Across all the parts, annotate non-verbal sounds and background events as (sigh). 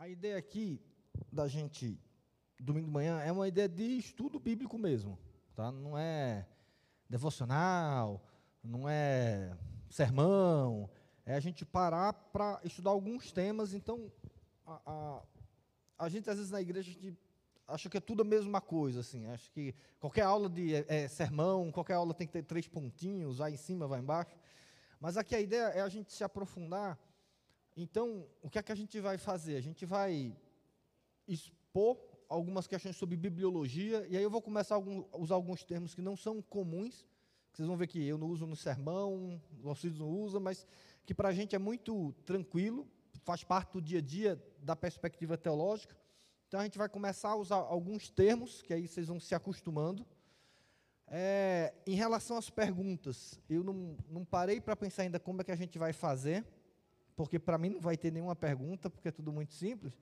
A ideia aqui da gente, domingo de manhã, é uma ideia de estudo bíblico mesmo. Tá? Não é devocional, não é sermão, é a gente parar para estudar alguns temas. Então, a, a, a, gente, às vezes, na igreja, a gente acha que é tudo a mesma coisa. Assim. Acho que qualquer aula de é, é, sermão, qualquer aula tem que ter três pontinhos, vai em cima, vai embaixo. Mas aqui a ideia é a gente se aprofundar então, o que é que a gente vai fazer? A gente vai expor algumas questões sobre bibliologia, e aí eu vou começar a usar alguns termos que não são comuns, que vocês vão ver que eu não uso no sermão, o Alcides não usa, mas que para a gente é muito tranquilo, faz parte do dia a dia da perspectiva teológica. Então a gente vai começar a usar alguns termos, que aí vocês vão se acostumando. É, em relação às perguntas, eu não, não parei para pensar ainda como é que a gente vai fazer porque para mim não vai ter nenhuma pergunta, porque é tudo muito simples.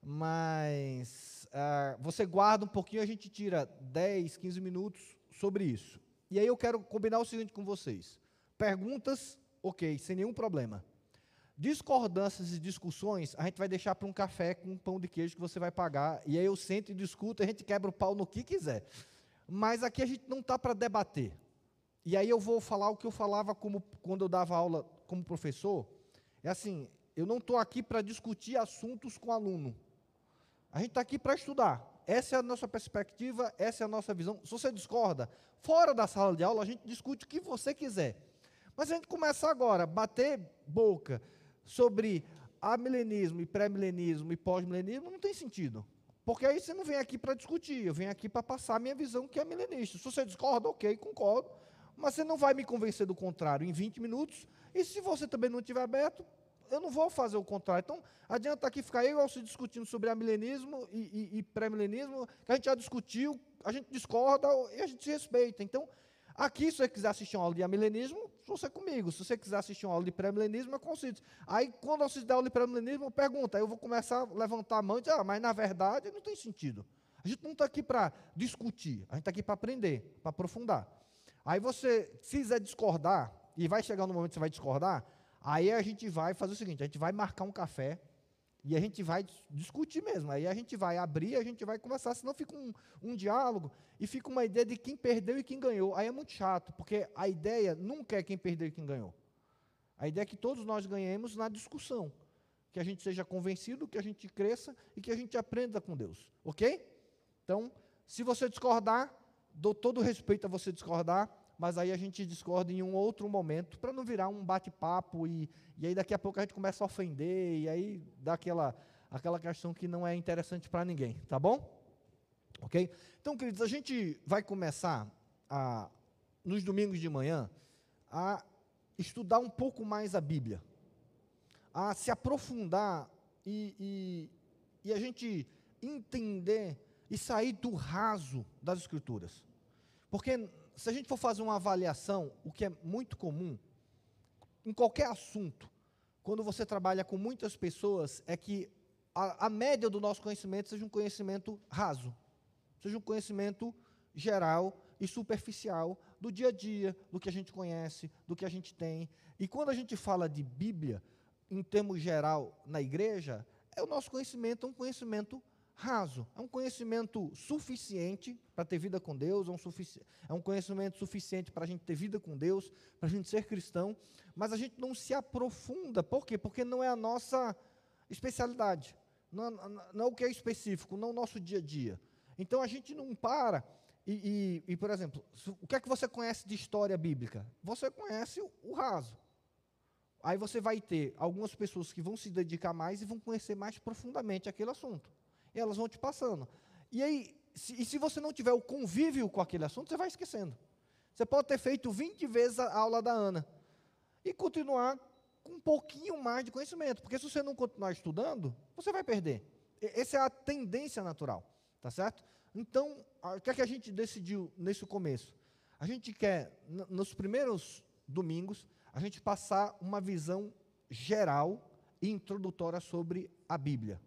Mas uh, você guarda um pouquinho, a gente tira 10, 15 minutos sobre isso. E aí eu quero combinar o seguinte com vocês: perguntas, ok, sem nenhum problema. Discordâncias e discussões, a gente vai deixar para um café com um pão de queijo que você vai pagar. E aí eu sento e discuto, a gente quebra o pau no que quiser. Mas aqui a gente não está para debater. E aí eu vou falar o que eu falava como, quando eu dava aula como professor é assim, eu não estou aqui para discutir assuntos com aluno. A gente está aqui para estudar. Essa é a nossa perspectiva, essa é a nossa visão. Se você discorda, fora da sala de aula, a gente discute o que você quiser. Mas a gente começa agora a bater boca sobre amilenismo e pré-milenismo e pós-milenismo, não tem sentido. Porque aí você não vem aqui para discutir, eu venho aqui para passar a minha visão que é milenista. Se você discorda, ok, concordo, mas você não vai me convencer do contrário em 20 minutos, e se você também não estiver aberto, eu não vou fazer o contrário. Então, adianta aqui ficar eu e discutindo sobre amilenismo e, e, e pré-milenismo, que a gente já discutiu, a gente discorda e a gente se respeita. Então, aqui, se você quiser assistir uma aula de amilenismo, você é comigo. Se você quiser assistir uma aula de pré-milenismo, é com o Cid. Aí, quando eu der aula de pré-milenismo, pergunta, aí eu vou começar a levantar a mão e dizer, ah, mas na verdade não tem sentido. A gente não está aqui para discutir, a gente está aqui para aprender, para aprofundar. Aí você, se quiser discordar, e vai chegar no momento que você vai discordar, aí a gente vai fazer o seguinte: a gente vai marcar um café e a gente vai discutir mesmo. Aí a gente vai abrir, a gente vai conversar, senão fica um, um diálogo e fica uma ideia de quem perdeu e quem ganhou. Aí é muito chato, porque a ideia nunca é quem perdeu e quem ganhou. A ideia é que todos nós ganhemos na discussão. Que a gente seja convencido, que a gente cresça e que a gente aprenda com Deus. Ok? Então, se você discordar, dou todo o respeito a você discordar, mas aí a gente discorda em um outro momento, para não virar um bate-papo e, e aí daqui a pouco a gente começa a ofender, e aí dá aquela, aquela questão que não é interessante para ninguém, tá bom? Ok? Então, queridos, a gente vai começar a, nos domingos de manhã a estudar um pouco mais a Bíblia, a se aprofundar e, e, e a gente entender e sair do raso das Escrituras. Porque se a gente for fazer uma avaliação, o que é muito comum, em qualquer assunto, quando você trabalha com muitas pessoas, é que a, a média do nosso conhecimento seja um conhecimento raso, seja um conhecimento geral e superficial do dia a dia, do que a gente conhece, do que a gente tem. E quando a gente fala de Bíblia, em termos geral, na igreja, é o nosso conhecimento é um conhecimento raso. É um conhecimento suficiente para ter vida com Deus, é um, é um conhecimento suficiente para a gente ter vida com Deus, para a gente ser cristão, mas a gente não se aprofunda. Por quê? Porque não é a nossa especialidade. Não, não é o que é específico, não é o nosso dia a dia. Então a gente não para. E, e, e, por exemplo, o que é que você conhece de história bíblica? Você conhece o, o raso. Aí você vai ter algumas pessoas que vão se dedicar mais e vão conhecer mais profundamente aquele assunto e elas vão te passando. E aí, se, e se você não tiver o convívio com aquele assunto, você vai esquecendo. Você pode ter feito 20 vezes a aula da Ana e continuar com um pouquinho mais de conhecimento, porque se você não continuar estudando, você vai perder. Essa é a tendência natural, tá certo? Então, o que é que a gente decidiu nesse começo? A gente quer, nos primeiros domingos, a gente passar uma visão geral e introdutória sobre a Bíblia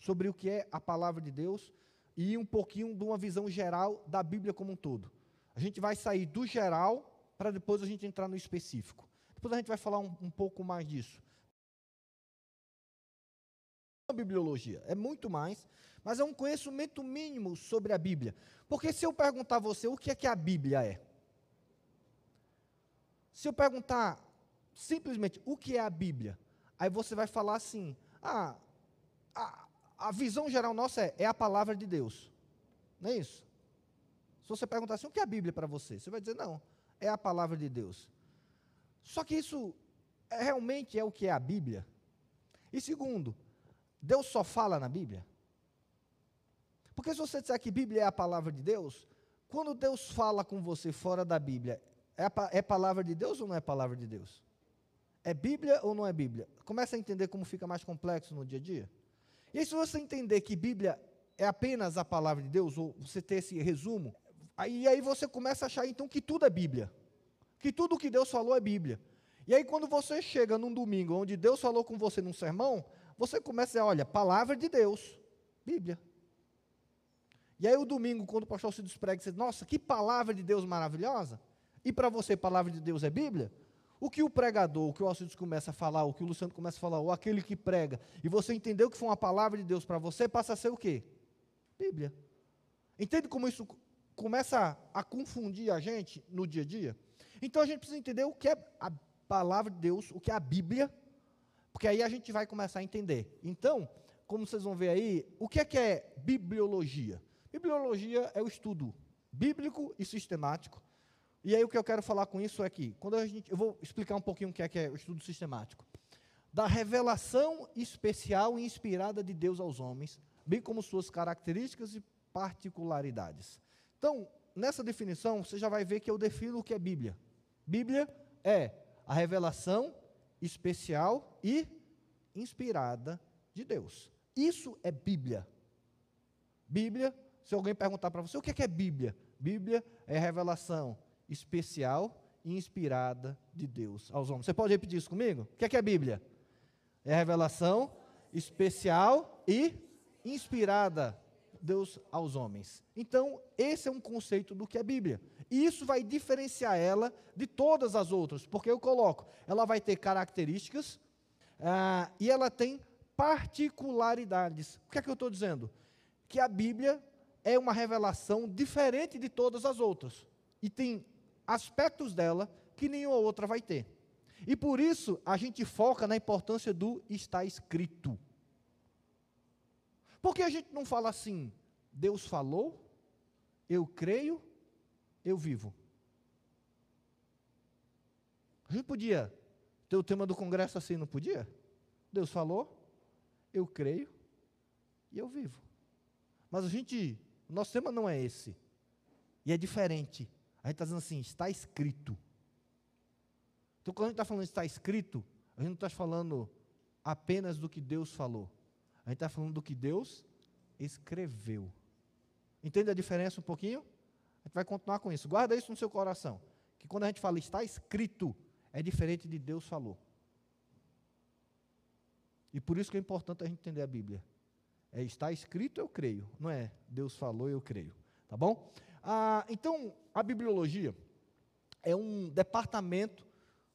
sobre o que é a palavra de Deus e um pouquinho de uma visão geral da Bíblia como um todo. A gente vai sair do geral para depois a gente entrar no específico. Depois a gente vai falar um, um pouco mais disso. a bibliologia, é muito mais, mas é um conhecimento mínimo sobre a Bíblia. Porque se eu perguntar a você o que é que a Bíblia é, se eu perguntar simplesmente o que é a Bíblia, aí você vai falar assim: ah, a, a visão geral nossa é, é a palavra de Deus. Não é isso? Se você perguntar assim, o que é a Bíblia para você? Você vai dizer, não, é a palavra de Deus. Só que isso é, realmente é o que é a Bíblia? E segundo, Deus só fala na Bíblia? Porque se você disser que Bíblia é a palavra de Deus, quando Deus fala com você fora da Bíblia, é, é palavra de Deus ou não é palavra de Deus? É Bíblia ou não é Bíblia? Começa a entender como fica mais complexo no dia a dia. E aí, se você entender que Bíblia é apenas a palavra de Deus, ou você ter esse resumo, aí, aí você começa a achar então que tudo é Bíblia. Que tudo o que Deus falou é Bíblia. E aí, quando você chega num domingo onde Deus falou com você num sermão, você começa a dizer, olha, palavra de Deus, Bíblia. E aí, o domingo, quando o pastor se desprega, você diz, nossa, que palavra de Deus maravilhosa. E para você, palavra de Deus é Bíblia? O que o pregador, o que o Alcides começa a falar, o que o Luciano começa a falar, ou aquele que prega, e você entendeu que foi uma palavra de Deus para você, passa a ser o quê? Bíblia. Entende como isso começa a, a confundir a gente no dia a dia? Então a gente precisa entender o que é a palavra de Deus, o que é a Bíblia, porque aí a gente vai começar a entender. Então, como vocês vão ver aí, o que é que é bibliologia? Bibliologia é o estudo bíblico e sistemático e aí o que eu quero falar com isso é que, quando a gente, eu vou explicar um pouquinho o que é, que é o estudo sistemático. Da revelação especial e inspirada de Deus aos homens, bem como suas características e particularidades. Então, nessa definição, você já vai ver que eu defino o que é Bíblia. Bíblia é a revelação especial e inspirada de Deus. Isso é Bíblia. Bíblia, se alguém perguntar para você o que é, que é Bíblia, Bíblia é revelação especial e inspirada de Deus aos homens. Você pode repetir isso comigo? O que é, que é a Bíblia? É a revelação especial e inspirada Deus aos homens. Então, esse é um conceito do que é Bíblia. E isso vai diferenciar ela de todas as outras, porque eu coloco, ela vai ter características ah, e ela tem particularidades. O que é que eu estou dizendo? Que a Bíblia é uma revelação diferente de todas as outras. E tem aspectos dela que nenhuma outra vai ter. E por isso a gente foca na importância do está escrito. Porque a gente não fala assim, Deus falou, eu creio, eu vivo. A gente podia ter o tema do congresso assim, não podia? Deus falou, eu creio e eu vivo. Mas a gente, o nosso tema não é esse. E é diferente. A gente está dizendo assim, está escrito. Então, quando a gente está falando está escrito, a gente não está falando apenas do que Deus falou. A gente está falando do que Deus escreveu. Entende a diferença um pouquinho? A gente vai continuar com isso. Guarda isso no seu coração. Que quando a gente fala está escrito, é diferente de Deus falou. E por isso que é importante a gente entender a Bíblia. É está escrito, eu creio. Não é Deus falou, eu creio. Tá bom? Ah, então, a bibliologia é um departamento,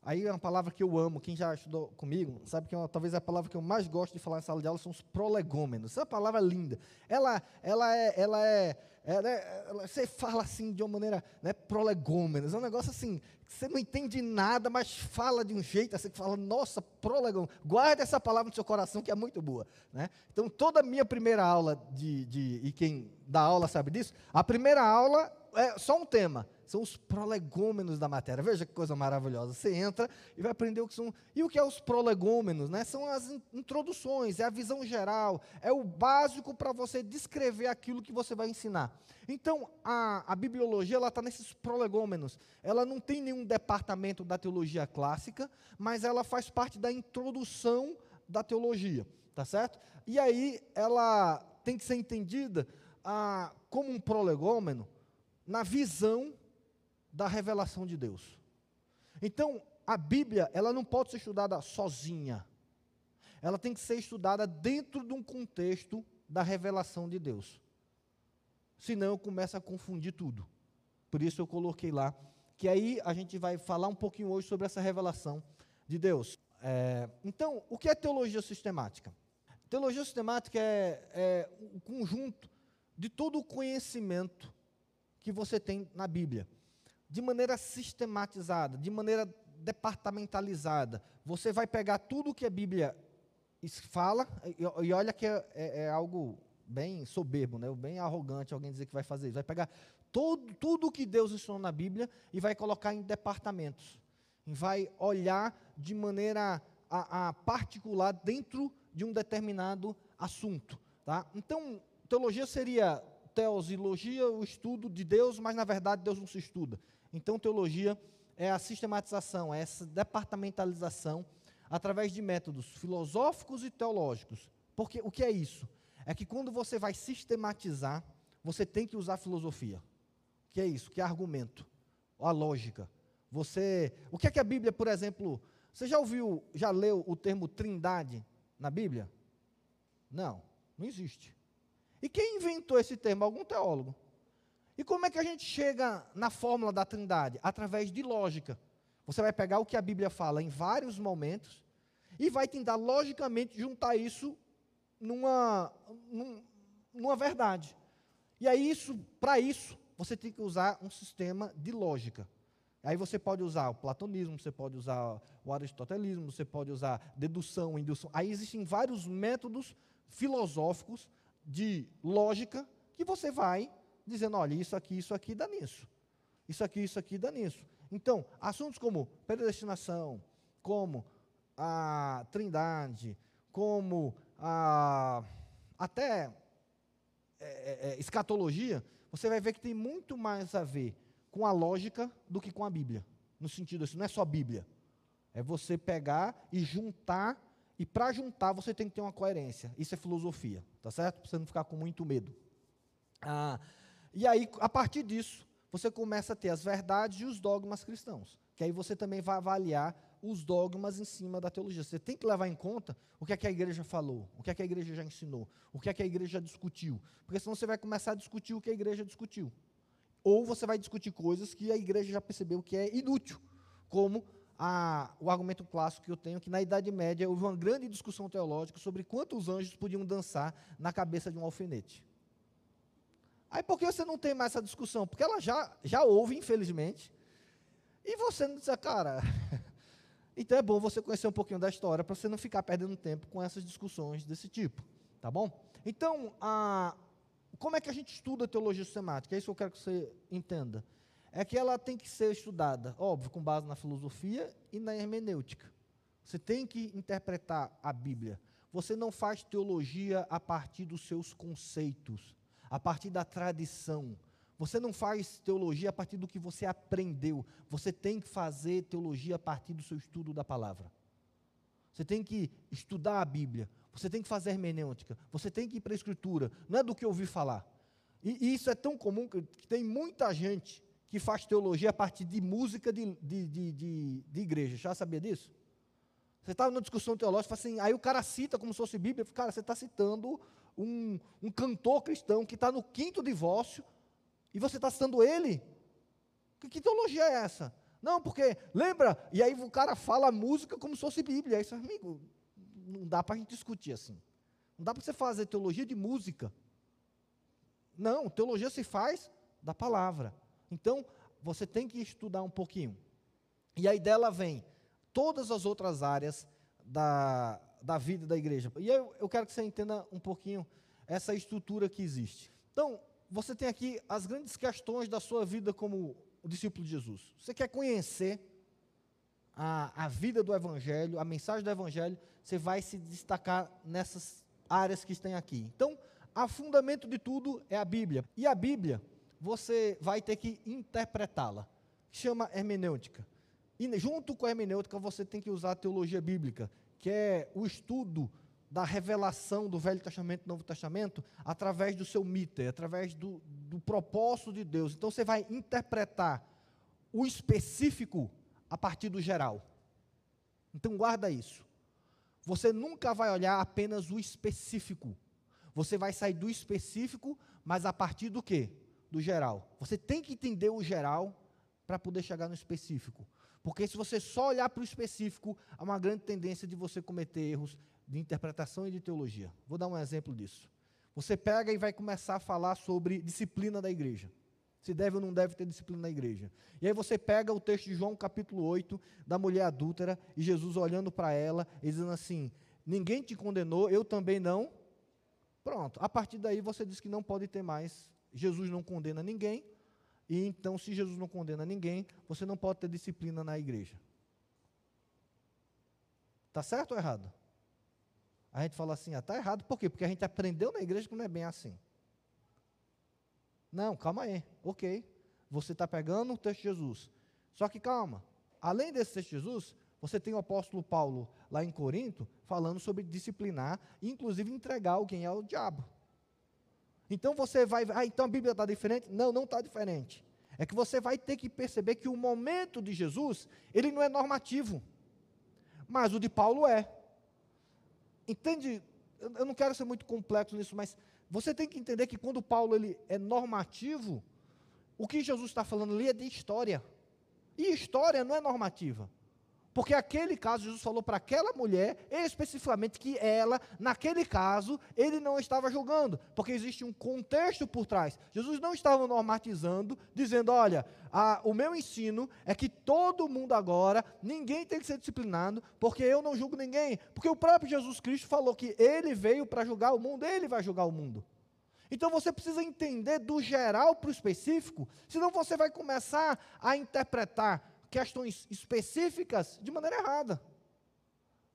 aí é uma palavra que eu amo, quem já estudou comigo, sabe que é uma, talvez é a palavra que eu mais gosto de falar em sala de aula são os prolegômenos. Essa palavra é linda. Ela, ela é, ela é, é ela, você fala assim de uma maneira, né, prolegômenos, é um negócio assim, você não entende nada, mas fala de um jeito assim, que fala, nossa, prolegômenos. Guarda essa palavra no seu coração que é muito boa. Né? Então, toda a minha primeira aula de, de, e quem dá aula sabe disso, a primeira aula é só um tema. São os prolegômenos da matéria. Veja que coisa maravilhosa. Você entra e vai aprender o que são. E o que é os prolegômenos? Né? São as introduções, é a visão geral, é o básico para você descrever aquilo que você vai ensinar. Então, a, a bibliologia está nesses prolegômenos. Ela não tem nenhum departamento da teologia clássica, mas ela faz parte da introdução da teologia. Tá certo? E aí ela tem que ser entendida ah, como um prolegômeno na visão da revelação de Deus. Então, a Bíblia, ela não pode ser estudada sozinha. Ela tem que ser estudada dentro de um contexto da revelação de Deus. Senão eu começo a confundir tudo. Por isso eu coloquei lá que aí a gente vai falar um pouquinho hoje sobre essa revelação de Deus. É, então, o que é teologia sistemática? Teologia sistemática é, é o conjunto de todo o conhecimento que você tem na Bíblia, de maneira sistematizada, de maneira departamentalizada. Você vai pegar tudo que a Bíblia fala, e, e olha que é, é, é, algo bem soberbo, né? bem arrogante alguém dizer que vai fazer isso. Vai pegar todo, tudo que Deus ensinou na Bíblia e vai colocar em departamentos. Vai olhar de maneira a, a particular dentro de um determinado assunto. Tá? Então, teologia seria teosilogia, o estudo de Deus, mas na verdade Deus não se estuda. Então, teologia é a sistematização, é essa departamentalização através de métodos filosóficos e teológicos. Porque o que é isso? É que quando você vai sistematizar, você tem que usar filosofia. O que é isso? Que é argumento, a lógica. Você, o que é que a Bíblia, por exemplo, você já ouviu, já leu o termo trindade na Bíblia? Não, não existe. E quem inventou esse termo? Algum teólogo. E como é que a gente chega na fórmula da trindade? Através de lógica. Você vai pegar o que a Bíblia fala em vários momentos e vai tentar logicamente juntar isso numa, numa verdade. E aí isso, para isso, você tem que usar um sistema de lógica. Aí você pode usar o platonismo, você pode usar o aristotelismo, você pode usar dedução, indução. Aí existem vários métodos filosóficos de lógica que você vai dizendo, olha, isso aqui, isso aqui dá nisso. Isso aqui, isso aqui dá nisso. Então, assuntos como predestinação, como a trindade, como a, até é, é, é, escatologia, você vai ver que tem muito mais a ver com a lógica do que com a Bíblia. No sentido assim, não é só Bíblia. É você pegar e juntar, e para juntar você tem que ter uma coerência. Isso é filosofia, tá certo? Para você não ficar com muito medo. Ah, e aí, a partir disso, você começa a ter as verdades e os dogmas cristãos. Que aí você também vai avaliar os dogmas em cima da teologia. Você tem que levar em conta o que é que a igreja falou, o que é que a igreja já ensinou, o que é que a igreja discutiu. Porque senão você vai começar a discutir o que a igreja discutiu. Ou você vai discutir coisas que a igreja já percebeu que é inútil, como a, o argumento clássico que eu tenho, que na Idade Média houve uma grande discussão teológica sobre quantos anjos podiam dançar na cabeça de um alfinete. Aí por que você não tem mais essa discussão? Porque ela já, já houve, infelizmente. E você não diz, ah, cara. (laughs) então é bom você conhecer um pouquinho da história para você não ficar perdendo tempo com essas discussões desse tipo. Tá bom? Então, a, como é que a gente estuda a teologia sistemática? É isso que eu quero que você entenda. É que ela tem que ser estudada, óbvio, com base na filosofia e na hermenêutica. Você tem que interpretar a Bíblia. Você não faz teologia a partir dos seus conceitos a partir da tradição. Você não faz teologia a partir do que você aprendeu. Você tem que fazer teologia a partir do seu estudo da palavra. Você tem que estudar a Bíblia. Você tem que fazer hermenêutica. Você tem que ir para a Escritura. Não é do que ouvir falar. E, e, isso é tão comum que, tem muita gente que faz teologia a partir de música de, de, de, de, de igreja. Já sabia disso? Você estava numa discussão teológica, assim, aí o cara cita como se fosse Bíblia. Cara, você está citando um, um cantor cristão que está no quinto divórcio e você está citando ele? Que, que, teologia é essa? Não, porque, lembra? E aí o cara fala a música como se fosse Bíblia. Você, amigo, não dá para a gente discutir assim. Não dá para você fazer teologia de música. Não, teologia se faz da palavra. Então, você tem que estudar um pouquinho. E aí dela vem todas as outras áreas da, da vida da igreja. E eu, eu quero que você entenda um pouquinho essa estrutura que existe. Então, você tem aqui as grandes questões da sua vida como discípulo de Jesus. Você quer conhecer a, a vida do Evangelho, a mensagem do Evangelho, você vai se destacar nessas áreas que estão aqui. Então, a fundamento de tudo é a Bíblia. E a Bíblia, você vai ter que interpretá-la. Chama hermenêutica. E junto com a hermenêutica, você tem que usar a teologia bíblica, que é o estudo da revelação do Velho Testamento e Novo Testamento através do seu mito, através do, do propósito de Deus. Então você vai interpretar o específico a partir do geral. Então guarda isso. Você nunca vai olhar apenas o específico. Você vai sair do específico, mas a partir do quê? Do geral. Você tem que entender o geral para poder chegar no específico. Porque se você só olhar para o específico, há uma grande tendência de você cometer erros de interpretação e de teologia. Vou dar um exemplo disso. Você pega e vai começar a falar sobre disciplina da igreja. Se deve ou não deve ter disciplina na igreja. E aí você pega o texto de João capítulo 8, da mulher adúltera, e Jesus olhando para ela e dizendo assim: Ninguém te condenou, eu também não. Pronto. A partir daí você diz que não pode ter mais. Jesus não condena ninguém. E então, se Jesus não condena ninguém, você não pode ter disciplina na igreja. Está certo ou errado? A gente fala assim, ah, está errado. Por quê? Porque a gente aprendeu na igreja que não é bem assim. Não, calma aí. Ok. Você está pegando o texto de Jesus. Só que calma. Além desse texto de Jesus, você tem o apóstolo Paulo lá em Corinto falando sobre disciplinar inclusive entregar alguém ao diabo. Então você vai, ah, então a Bíblia está diferente? Não, não está diferente. É que você vai ter que perceber que o momento de Jesus, ele não é normativo. Mas o de Paulo é. Entende? Eu não quero ser muito complexo nisso, mas você tem que entender que quando Paulo ele é normativo, o que Jesus está falando ali é de história. E história não é normativa. Porque aquele caso, Jesus falou para aquela mulher, especificamente, que ela, naquele caso, ele não estava julgando, porque existe um contexto por trás. Jesus não estava normatizando, dizendo: olha, a, o meu ensino é que todo mundo agora, ninguém tem que ser disciplinado, porque eu não julgo ninguém. Porque o próprio Jesus Cristo falou que ele veio para julgar o mundo, ele vai julgar o mundo. Então você precisa entender do geral para o específico, senão você vai começar a interpretar questões específicas de maneira errada.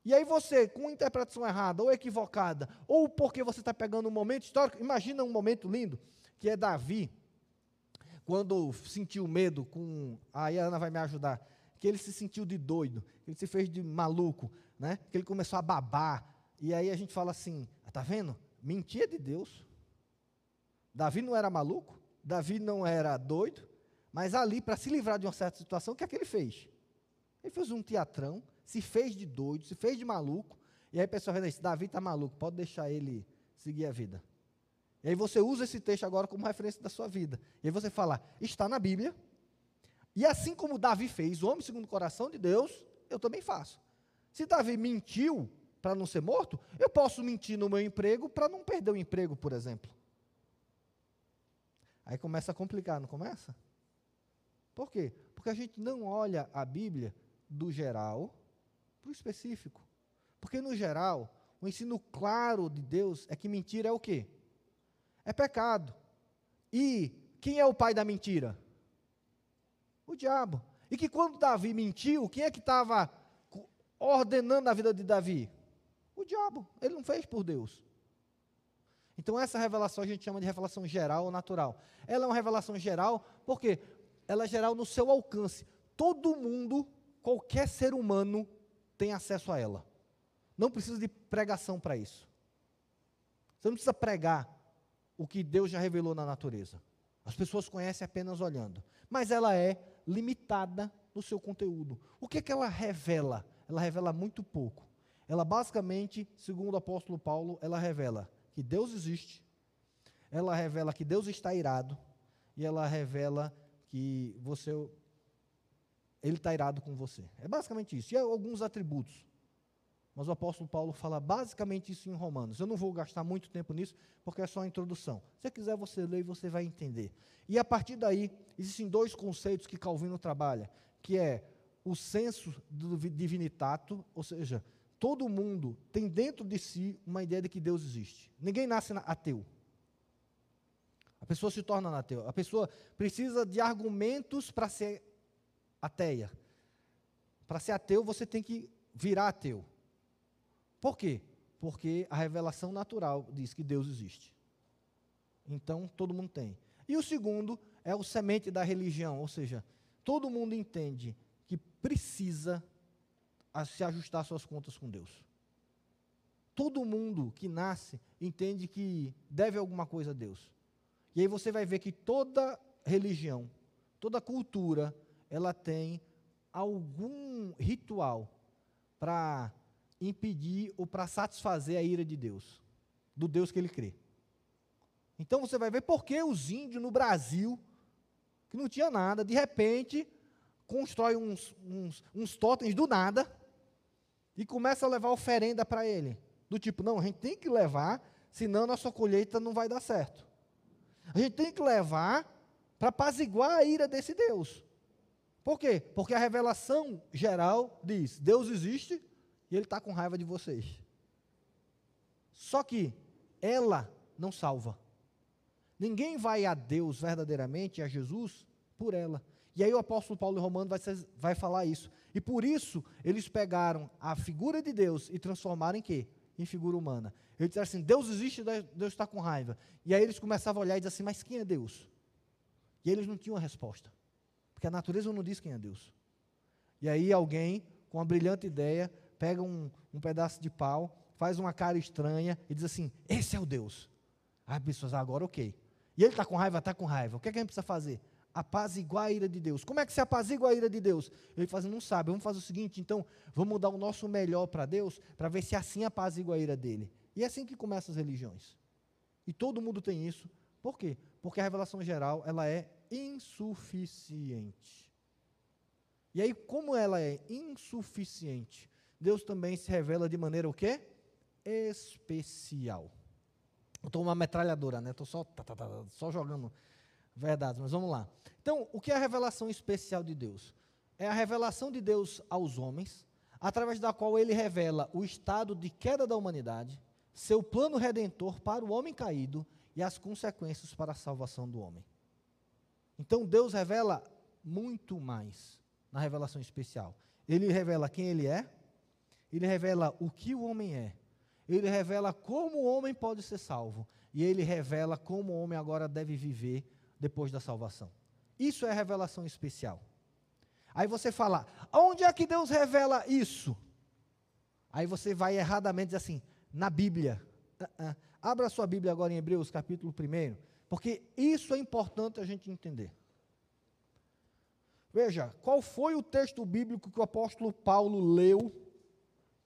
E aí você, com interpretação errada ou equivocada, ou porque você está pegando um momento histórico, imagina um momento lindo, que é Davi, quando sentiu medo com. Aí a Ana vai me ajudar. Que ele se sentiu de doido, que ele se fez de maluco, né? que ele começou a babar. E aí a gente fala assim: está vendo? Mentia de Deus. Davi não era maluco, Davi não era doido, mas ali, para se livrar de uma certa situação, o que é que ele fez? Ele fez um teatrão, se fez de doido, se fez de maluco, e aí a pessoa vai dizer, Davi está maluco, pode deixar ele seguir a vida. E aí você usa esse texto agora como referência da sua vida. E aí você fala, está na Bíblia, e assim como Davi fez, o homem segundo o coração de Deus, eu também faço. Se Davi mentiu para não ser morto, eu posso mentir no meu emprego para não perder o emprego, por exemplo. Aí começa a complicar, não começa? Por quê? Porque a gente não olha a Bíblia do geral para o específico. Porque no geral, o ensino claro de Deus é que mentira é o quê? É pecado. E quem é o pai da mentira? O diabo. E que quando Davi mentiu, quem é que estava ordenando a vida de Davi? O diabo. Ele não fez por Deus. Então essa revelação a gente chama de revelação geral ou natural. Ela é uma revelação geral, por quê? Ela é geral no seu alcance. Todo mundo, qualquer ser humano, tem acesso a ela. Não precisa de pregação para isso. Você não precisa pregar o que Deus já revelou na natureza. As pessoas conhecem apenas olhando. Mas ela é limitada no seu conteúdo. O que, é que ela revela? Ela revela muito pouco. Ela basicamente, segundo o apóstolo Paulo, ela revela que Deus existe, ela revela que Deus está irado, e ela revela que você ele está irado com você. É basicamente isso. E alguns atributos. Mas o apóstolo Paulo fala basicamente isso em Romanos. Eu não vou gastar muito tempo nisso, porque é só a introdução. Se quiser, você lê e você vai entender. E a partir daí, existem dois conceitos que Calvino trabalha, que é o senso do divinitato, ou seja, todo mundo tem dentro de si uma ideia de que Deus existe. Ninguém nasce ateu. Pessoa se torna ateu. A pessoa precisa de argumentos para ser ateia. Para ser ateu, você tem que virar ateu. Por quê? Porque a revelação natural diz que Deus existe. Então, todo mundo tem. E o segundo é o semente da religião, ou seja, todo mundo entende que precisa se ajustar suas contas com Deus. Todo mundo que nasce entende que deve alguma coisa a Deus. E aí você vai ver que toda religião, toda cultura, ela tem algum ritual para impedir ou para satisfazer a ira de Deus, do Deus que ele crê. Então você vai ver por que os índios no Brasil, que não tinha nada, de repente constrói uns, uns, uns totens do nada e começa a levar oferenda para ele. Do tipo, não, a gente tem que levar, senão nossa colheita não vai dar certo. A gente tem que levar para apaziguar a ira desse Deus. Por quê? Porque a revelação geral diz: Deus existe e Ele está com raiva de vocês. Só que ela não salva. Ninguém vai a Deus verdadeiramente, a Jesus, por ela. E aí o apóstolo Paulo em Romano vai, vai falar isso. E por isso eles pegaram a figura de Deus e transformaram em quê? Em figura humana. Eles disseram assim: Deus existe, Deus está com raiva. E aí eles começavam a olhar e dizer assim: Mas quem é Deus? E eles não tinham a resposta. Porque a natureza não diz quem é Deus. E aí alguém, com uma brilhante ideia, pega um, um pedaço de pau, faz uma cara estranha e diz assim: Esse é o Deus. As pessoas, agora ok. E ele está com raiva, está com raiva. O que, é que a gente precisa fazer? Apaziguar a ira de Deus. Como é que se apazigua a ira de Deus? Ele faz, não sabe. Vamos fazer o seguinte, então, vamos dar o nosso melhor para Deus, para ver se assim apazigua a ira dele. E é assim que começam as religiões. E todo mundo tem isso. Por quê? Porque a revelação geral, ela é insuficiente. E aí, como ela é insuficiente, Deus também se revela de maneira o quê? Especial. Eu estou uma metralhadora, né? Estou só, tá, tá, tá, só jogando verdades, mas vamos lá. Então, o que é a revelação especial de Deus? É a revelação de Deus aos homens, através da qual ele revela o estado de queda da humanidade, seu plano redentor para o homem caído e as consequências para a salvação do homem. Então Deus revela muito mais na revelação especial. Ele revela quem ele é, ele revela o que o homem é, ele revela como o homem pode ser salvo, e ele revela como o homem agora deve viver depois da salvação. Isso é revelação especial. Aí você fala, onde é que Deus revela isso? Aí você vai erradamente dizer assim, na Bíblia. Uh -uh. Abra sua Bíblia agora em Hebreus capítulo 1. Porque isso é importante a gente entender. Veja, qual foi o texto bíblico que o apóstolo Paulo leu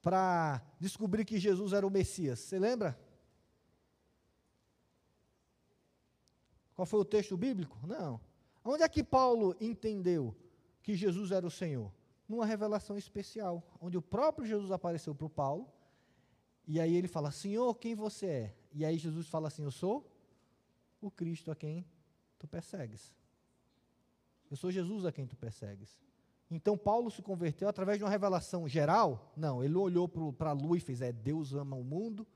para descobrir que Jesus era o Messias? Você lembra? Qual foi o texto bíblico? Não. Onde é que Paulo entendeu que Jesus era o Senhor? Numa revelação especial, onde o próprio Jesus apareceu para o Paulo, e aí ele fala: Senhor, quem você é? E aí Jesus fala assim: Eu sou o Cristo a quem tu persegues. Eu sou Jesus a quem tu persegues. Então Paulo se converteu através de uma revelação geral? Não, ele olhou para a lua e fez: É, Deus ama o mundo,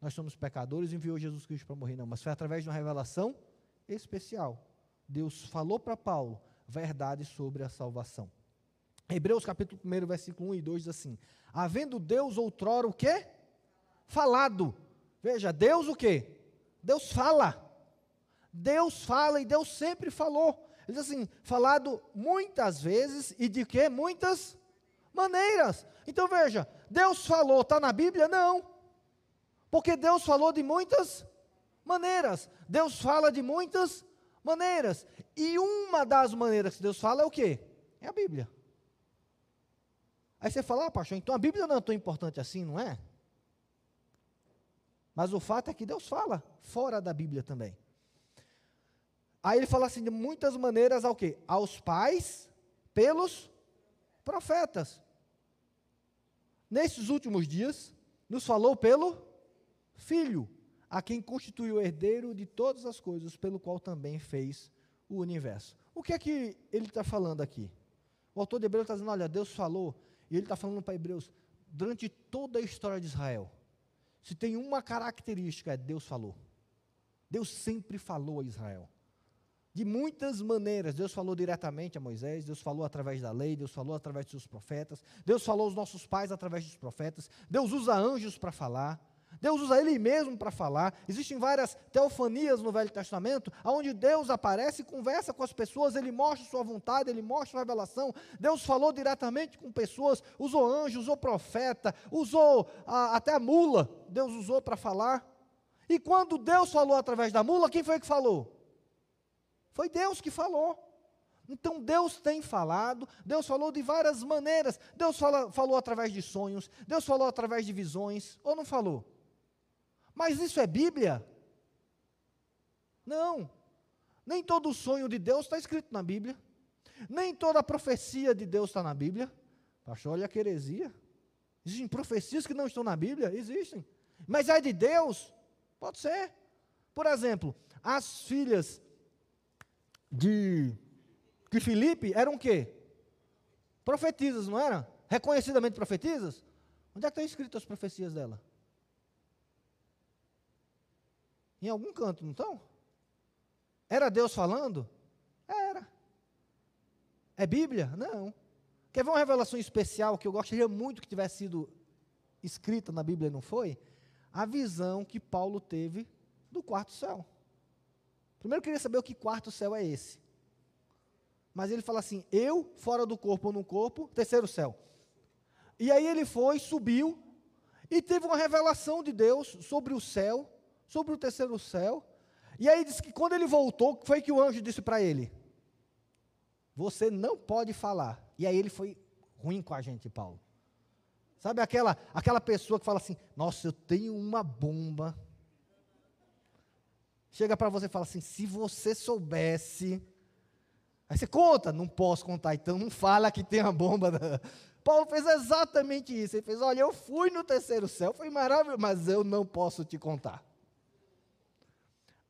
nós somos pecadores e enviou Jesus Cristo para morrer. Não, mas foi através de uma revelação especial. Deus falou para Paulo verdade sobre a salvação. Hebreus capítulo 1, versículo 1 e 2 diz assim: Havendo Deus outrora o quê? Falado. Veja, Deus o quê? Deus fala. Deus fala e Deus sempre falou. Ele diz assim: falado muitas vezes e de que? Muitas maneiras. Então veja, Deus falou, está na Bíblia? Não. Porque Deus falou de muitas maneiras. Deus fala de muitas maneiras. E uma das maneiras que Deus fala é o quê? É a Bíblia. Aí você fala, ah, pastor, então a Bíblia não é tão importante assim, não é? Mas o fato é que Deus fala fora da Bíblia também. Aí ele fala assim de muitas maneiras ao quê? Aos pais, pelos profetas. Nesses últimos dias, nos falou pelo Filho, a quem constituiu o herdeiro de todas as coisas, pelo qual também fez o universo. O que é que ele está falando aqui? O autor de Hebreus está dizendo: olha, Deus falou, e ele está falando para Hebreus, durante toda a história de Israel, se tem uma característica, é Deus falou. Deus sempre falou a Israel de muitas maneiras. Deus falou diretamente a Moisés, Deus falou através da lei, Deus falou através dos seus profetas, Deus falou aos nossos pais através dos profetas, Deus usa anjos para falar, Deus usa Ele mesmo para falar. Existem várias teofanias no Velho Testamento, onde Deus aparece e conversa com as pessoas, Ele mostra Sua vontade, Ele mostra a revelação. Deus falou diretamente com pessoas, usou anjo, usou profeta, usou a, até a mula, Deus usou para falar. E quando Deus falou através da mula, quem foi que falou? Foi Deus que falou. Então Deus tem falado, Deus falou de várias maneiras. Deus fala, falou através de sonhos, Deus falou através de visões, ou não falou? Mas isso é Bíblia? Não. Nem todo sonho de Deus está escrito na Bíblia. Nem toda profecia de Deus está na Bíblia. Pastor, olha a heresia. Existem profecias que não estão na Bíblia? Existem. Mas é de Deus? Pode ser. Por exemplo, as filhas de, de Filipe eram o quê? Profetisas, não eram? Reconhecidamente profetisas? Onde é que estão escritas as profecias dela? Em algum canto, não estão? Era Deus falando? Era. É Bíblia? Não. Quer ver uma revelação especial que eu gostaria muito que tivesse sido escrita na Bíblia, não foi? A visão que Paulo teve do quarto céu. Primeiro eu queria saber o que quarto céu é esse. Mas ele fala assim: eu fora do corpo ou no corpo, terceiro céu. E aí ele foi, subiu e teve uma revelação de Deus sobre o céu, sobre o terceiro céu. E aí diz que quando ele voltou, foi que o anjo disse para ele: Você não pode falar. E aí ele foi ruim com a gente, Paulo. Sabe aquela, aquela pessoa que fala assim: Nossa, eu tenho uma bomba chega para você e fala assim: se você soubesse. Aí você conta, não posso contar, então não fala que tem uma bomba. (laughs) Paulo fez exatamente isso. Ele fez: olha, eu fui no terceiro céu, foi maravilhoso, mas eu não posso te contar.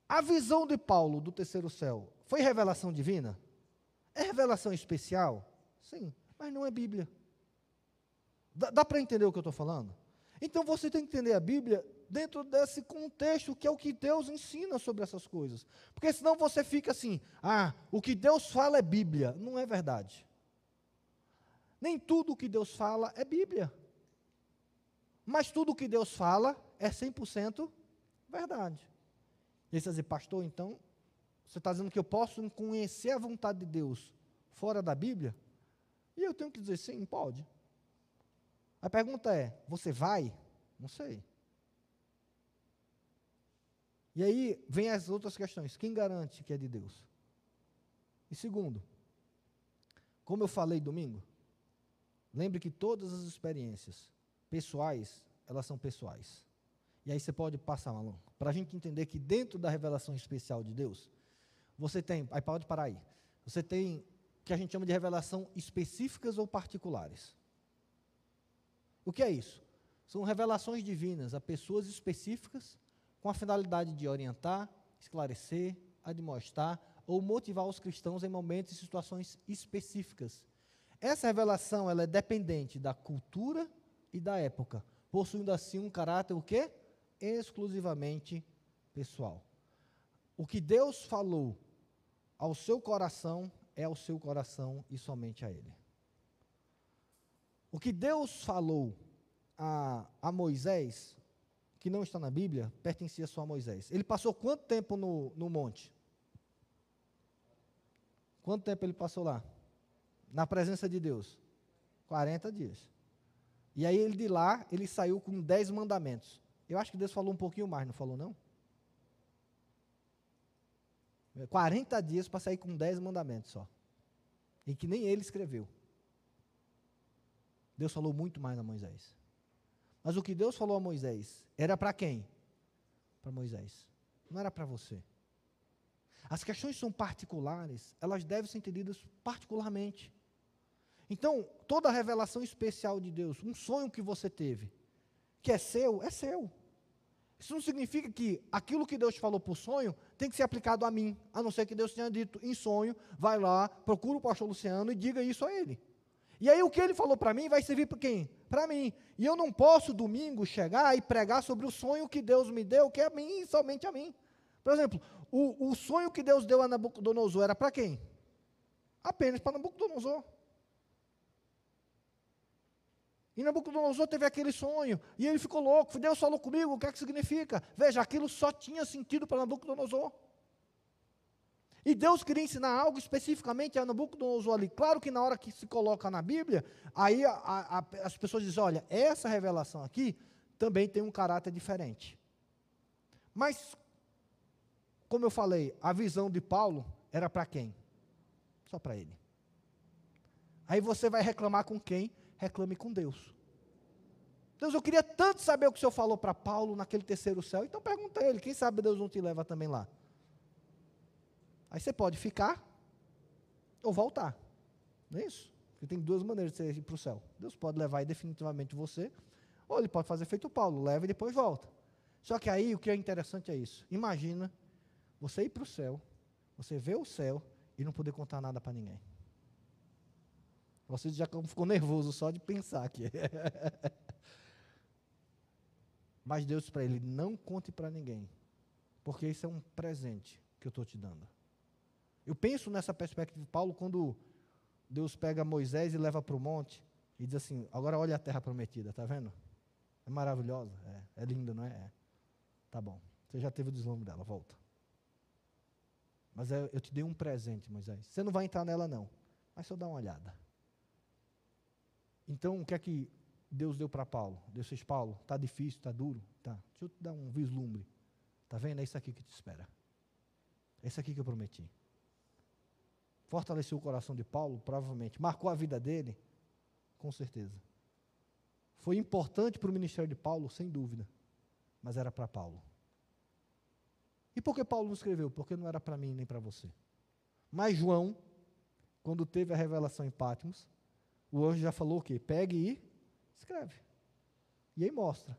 A visão de Paulo do terceiro céu foi revelação divina? É revelação especial? Sim, mas não é Bíblia. Dá, dá para entender o que eu estou falando? Então você tem que entender a Bíblia dentro desse contexto que é o que Deus ensina sobre essas coisas. Porque senão você fica assim: ah, o que Deus fala é Bíblia. Não é verdade. Nem tudo o que Deus fala é Bíblia. Mas tudo o que Deus fala é 100% verdade. E aí você dizer, pastor, então, você está dizendo que eu posso conhecer a vontade de Deus fora da Bíblia? E eu tenho que dizer sim, pode. A pergunta é: você vai? Não sei. E aí vem as outras questões. Quem garante que é de Deus? E segundo, como eu falei domingo, lembre que todas as experiências pessoais, elas são pessoais. E aí você pode passar, Malon, para a gente entender que dentro da revelação especial de Deus, você tem, aí pode parar aí, você tem que a gente chama de revelação específicas ou particulares. O que é isso? São revelações divinas a pessoas específicas com a finalidade de orientar, esclarecer, admoestar ou motivar os cristãos em momentos e situações específicas. Essa revelação ela é dependente da cultura e da época, possuindo assim um caráter o quê? Exclusivamente pessoal. O que Deus falou ao seu coração é ao seu coração e somente a ele. O que Deus falou a, a Moisés que não está na Bíblia, pertencia só a Moisés. Ele passou quanto tempo no, no monte? Quanto tempo ele passou lá? Na presença de Deus? 40 dias. E aí ele de lá, ele saiu com 10 mandamentos. Eu acho que Deus falou um pouquinho mais, não falou não? 40 dias para sair com 10 mandamentos só. E que nem ele escreveu. Deus falou muito mais a Moisés. Mas o que Deus falou a Moisés era para quem? Para Moisés. Não era para você. As questões são particulares, elas devem ser entendidas particularmente. Então, toda revelação especial de Deus, um sonho que você teve, que é seu, é seu. Isso não significa que aquilo que Deus falou por sonho tem que ser aplicado a mim, a não ser que Deus tenha dito em sonho, vai lá, procura o pastor Luciano e diga isso a ele. E aí o que ele falou para mim vai servir para quem? Para mim. E eu não posso domingo chegar e pregar sobre o sonho que Deus me deu, que é a mim e somente a mim. Por exemplo, o, o sonho que Deus deu a Nabucodonosor era para quem? Apenas para Nabucodonosor. E Nabucodonosor teve aquele sonho, e ele ficou louco. Deus falou comigo, o que é que significa? Veja, aquilo só tinha sentido para Nabucodonosor. E Deus queria ensinar algo especificamente a Nabucodonosor ali. Claro que na hora que se coloca na Bíblia, aí a, a, as pessoas dizem: olha, essa revelação aqui também tem um caráter diferente. Mas, como eu falei, a visão de Paulo era para quem? Só para ele. Aí você vai reclamar com quem? Reclame com Deus. Deus, eu queria tanto saber o que o Senhor falou para Paulo naquele terceiro céu. Então pergunta a ele, quem sabe Deus não te leva também lá. Aí você pode ficar ou voltar. Não é isso? Porque tem duas maneiras de você ir para o céu. Deus pode levar definitivamente você, ou ele pode fazer feito Paulo, leva e depois volta. Só que aí o que é interessante é isso. Imagina você ir para o céu, você vê o céu e não poder contar nada para ninguém. Você já ficou nervoso só de pensar aqui. (laughs) Mas Deus disse para ele: não conte para ninguém, porque isso é um presente que eu estou te dando. Eu penso nessa perspectiva de Paulo quando Deus pega Moisés e leva para o monte e diz assim: agora olha a terra prometida, tá vendo? É maravilhosa, é, é linda, não é? é? Tá bom, você já teve o deslumbre dela, volta. Mas eu, eu te dei um presente, Moisés. Você não vai entrar nela, não. Mas só dá uma olhada. Então, o que é que Deus deu para Paulo? Deus fez, Paulo, está difícil, está duro? Tá. Deixa eu te dar um vislumbre. Está vendo? É isso aqui que te espera. É isso aqui que eu prometi. Fortaleceu o coração de Paulo, provavelmente. Marcou a vida dele? Com certeza. Foi importante para o ministério de Paulo, sem dúvida. Mas era para Paulo. E por que Paulo não escreveu? Porque não era para mim nem para você. Mas João, quando teve a revelação em Patmos, o anjo já falou o quê? Pegue e escreve. E aí mostra.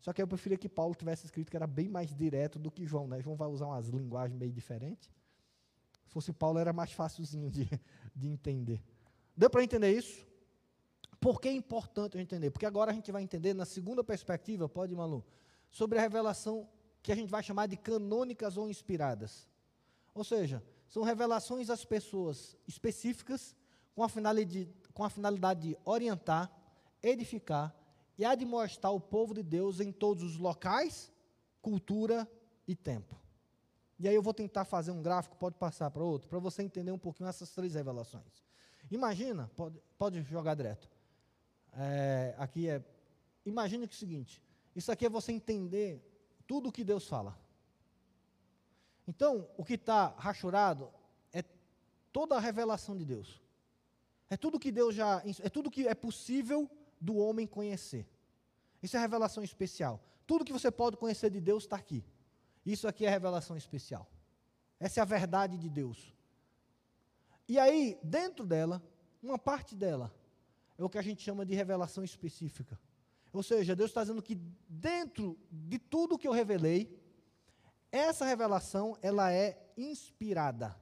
Só que eu preferia que Paulo tivesse escrito que era bem mais direto do que João, né? João vai usar umas linguagens meio diferentes. Se fosse Paulo, era mais fácilzinho de, de entender. Deu para entender isso? Por que é importante entender? Porque agora a gente vai entender na segunda perspectiva, pode, Malu, sobre a revelação que a gente vai chamar de canônicas ou inspiradas. Ou seja, são revelações às pessoas específicas com a finalidade, com a finalidade de orientar, edificar e admoestar o povo de Deus em todos os locais, cultura e tempo. E aí eu vou tentar fazer um gráfico, pode passar para outro, para você entender um pouquinho essas três revelações. Imagina, pode, pode jogar direto. É, aqui é. Imagina que é o seguinte: isso aqui é você entender tudo o que Deus fala. Então, o que está rachurado é toda a revelação de Deus. É tudo que Deus já. É tudo que é possível do homem conhecer. Isso é revelação especial. Tudo que você pode conhecer de Deus está aqui. Isso aqui é revelação especial. Essa é a verdade de Deus. E aí, dentro dela, uma parte dela é o que a gente chama de revelação específica. Ou seja, Deus está dizendo que dentro de tudo que eu revelei, essa revelação ela é inspirada.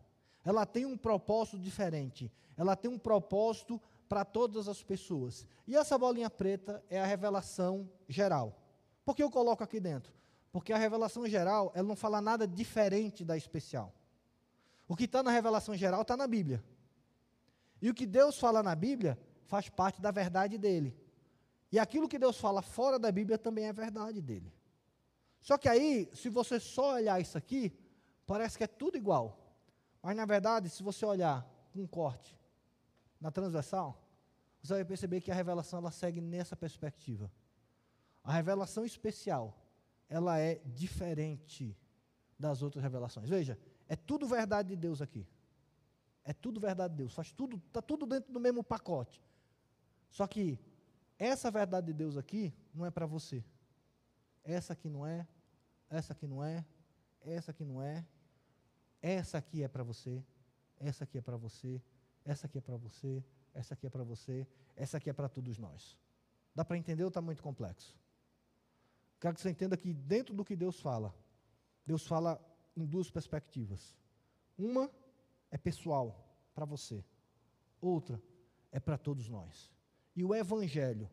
Ela tem um propósito diferente. Ela tem um propósito para todas as pessoas. E essa bolinha preta é a revelação geral. Por que eu coloco aqui dentro? Porque a revelação geral, ela não fala nada diferente da especial. O que está na revelação geral está na Bíblia. E o que Deus fala na Bíblia faz parte da verdade dele. E aquilo que Deus fala fora da Bíblia também é verdade dele. Só que aí, se você só olhar isso aqui, parece que é tudo igual. Mas na verdade, se você olhar com um corte na transversal, você vai perceber que a revelação ela segue nessa perspectiva. A revelação especial, ela é diferente das outras revelações. Veja, é tudo verdade de Deus aqui. É tudo verdade de Deus, faz tudo, está tudo dentro do mesmo pacote. Só que essa verdade de Deus aqui não é para você. Essa aqui não é, essa aqui não é, essa aqui não é, essa aqui é para você, essa aqui é para você, essa aqui é para você, essa aqui é para você, essa aqui é para todos nós. Dá para entender ou está muito complexo? Quero que você entenda que dentro do que Deus fala, Deus fala em duas perspectivas. Uma é pessoal, para você. Outra é para todos nós. E o Evangelho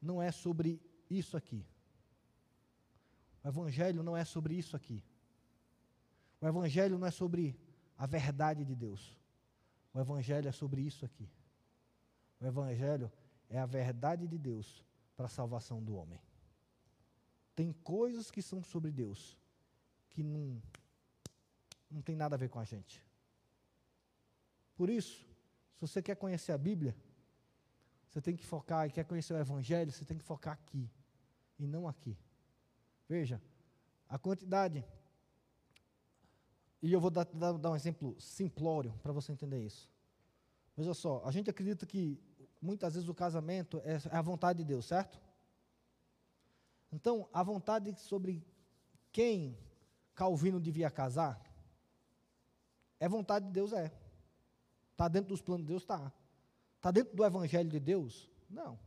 não é sobre isso aqui. O Evangelho não é sobre isso aqui. O Evangelho não é sobre a verdade de Deus. O Evangelho é sobre isso aqui. O Evangelho é a verdade de Deus para a salvação do homem. Tem coisas que são sobre Deus que não, não tem nada a ver com a gente. Por isso, se você quer conhecer a Bíblia, você tem que focar, e quer conhecer o Evangelho, você tem que focar aqui, e não aqui. Veja, a quantidade. E eu vou dar, dar, dar um exemplo simplório para você entender isso. Veja só, a gente acredita que muitas vezes o casamento é, é a vontade de Deus, certo? Então, a vontade sobre quem Calvino devia casar é vontade de Deus, é. Está dentro dos planos de Deus? Está. Está dentro do Evangelho de Deus? Não.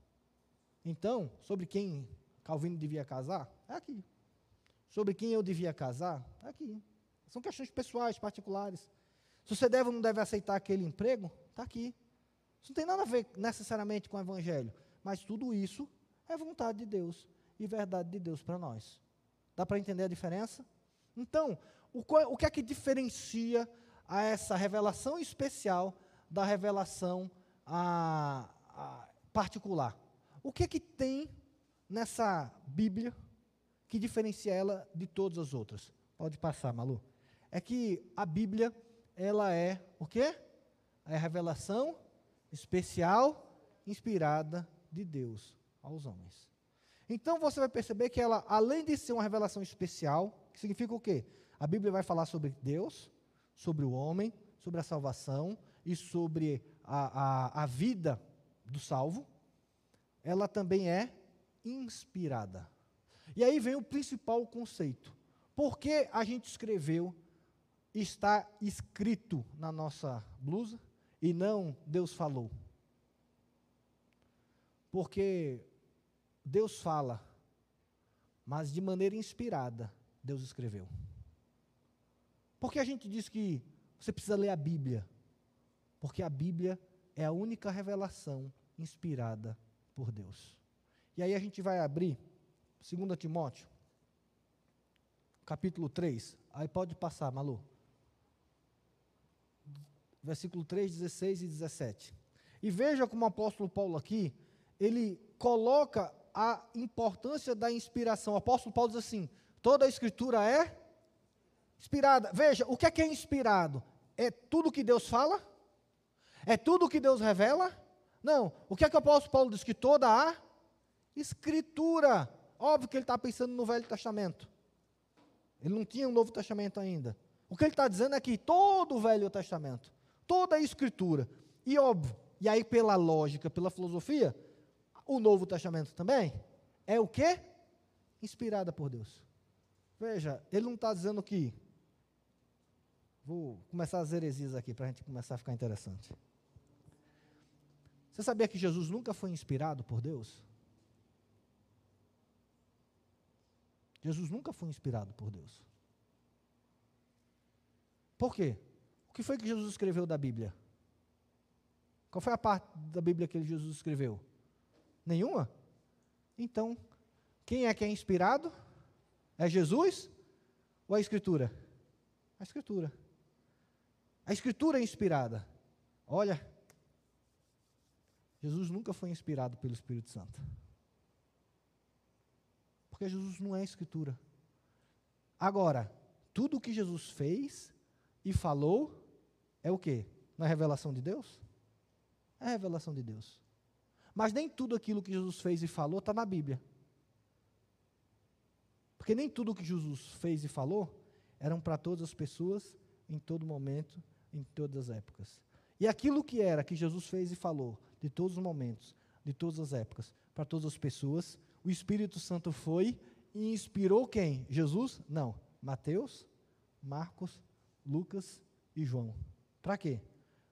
Então, sobre quem Calvino devia casar? É aqui. Sobre quem eu devia casar? É aqui. São questões pessoais, particulares. Se você deve ou não deve aceitar aquele emprego, está aqui. Isso não tem nada a ver necessariamente com o Evangelho. Mas tudo isso é vontade de Deus e verdade de Deus para nós. Dá para entender a diferença? Então, o, o que é que diferencia a essa revelação especial da revelação a, a particular? O que é que tem nessa Bíblia que diferencia ela de todas as outras? Pode passar, Malu. É que a Bíblia, ela é o quê? É a revelação especial, inspirada de Deus aos homens. Então você vai perceber que ela, além de ser uma revelação especial, que significa o quê? A Bíblia vai falar sobre Deus, sobre o homem, sobre a salvação e sobre a, a, a vida do salvo. Ela também é inspirada. E aí vem o principal conceito. Por que a gente escreveu, está escrito na nossa blusa e não Deus falou? Porque Deus fala, mas de maneira inspirada, Deus escreveu. Por que a gente diz que você precisa ler a Bíblia? Porque a Bíblia é a única revelação inspirada por Deus. E aí a gente vai abrir 2 Timóteo, capítulo 3. Aí pode passar, Malu. Versículo 3, 16 e 17. E veja como o apóstolo Paulo aqui, ele coloca a importância da inspiração. O apóstolo Paulo diz assim: toda a escritura é inspirada. Veja, o que é que é inspirado? É tudo que Deus fala? É tudo que Deus revela? Não. O que é que o apóstolo Paulo diz? Que toda a escritura. Óbvio que ele está pensando no Velho Testamento. Ele não tinha um Novo Testamento ainda. O que ele está dizendo é que todo o Velho Testamento, toda a escritura, e óbvio, e aí pela lógica, pela filosofia, o Novo Testamento também é o quê? Inspirada por Deus. Veja, ele não está dizendo que. Vou começar as heresias aqui para a gente começar a ficar interessante. Você sabia que Jesus nunca foi inspirado por Deus? Jesus nunca foi inspirado por Deus. Por quê? O que foi que Jesus escreveu da Bíblia? Qual foi a parte da Bíblia que Jesus escreveu? Nenhuma? Então, quem é que é inspirado? É Jesus ou a Escritura? A Escritura. A Escritura é inspirada. Olha, Jesus nunca foi inspirado pelo Espírito Santo. Porque Jesus não é Escritura. Agora, tudo o que Jesus fez e falou é o? Não é revelação de Deus? É revelação de Deus. Mas nem tudo aquilo que Jesus fez e falou está na Bíblia. Porque nem tudo que Jesus fez e falou eram para todas as pessoas, em todo momento, em todas as épocas. E aquilo que era que Jesus fez e falou, de todos os momentos, de todas as épocas, para todas as pessoas, o Espírito Santo foi e inspirou quem? Jesus? Não. Mateus, Marcos, Lucas e João. Para quê?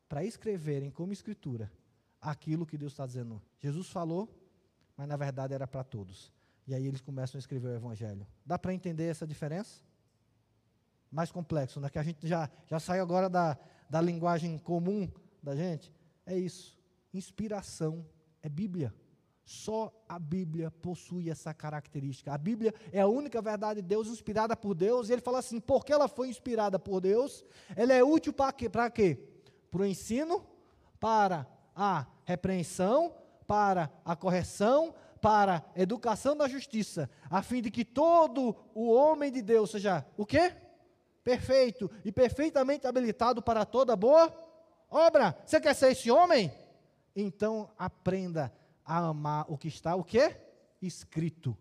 Para escreverem como escritura aquilo que Deus está dizendo. Jesus falou, mas na verdade era para todos. E aí eles começam a escrever o Evangelho. Dá para entender essa diferença? Mais complexo, né? Que a gente já, já saiu agora da, da linguagem comum da gente. É isso. Inspiração é Bíblia. Só a Bíblia possui essa característica. A Bíblia é a única verdade de Deus, inspirada por Deus. E ele fala assim: porque ela foi inspirada por Deus, ela é útil para quê? Para quê? O ensino, para a repreensão, para a correção, para a educação da justiça, a fim de que todo o homem de Deus seja o quê? Perfeito e perfeitamente habilitado para toda boa obra. Você quer ser esse homem? Então aprenda a amar o que está o quê? Escrito.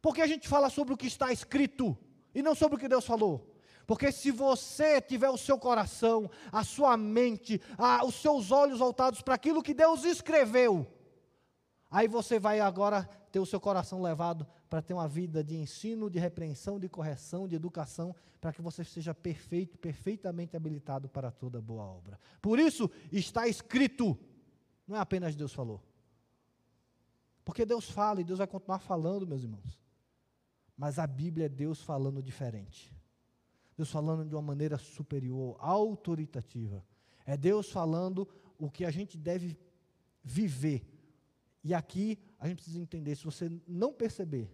Porque a gente fala sobre o que está escrito e não sobre o que Deus falou. Porque se você tiver o seu coração, a sua mente, a, os seus olhos voltados para aquilo que Deus escreveu, aí você vai agora ter o seu coração levado para ter uma vida de ensino, de repreensão, de correção, de educação, para que você seja perfeito, perfeitamente habilitado para toda boa obra. Por isso está escrito. Não é apenas Deus falou. Porque Deus fala e Deus vai continuar falando, meus irmãos. Mas a Bíblia é Deus falando diferente. Deus falando de uma maneira superior, autoritativa. É Deus falando o que a gente deve viver. E aqui a gente precisa entender: se você não perceber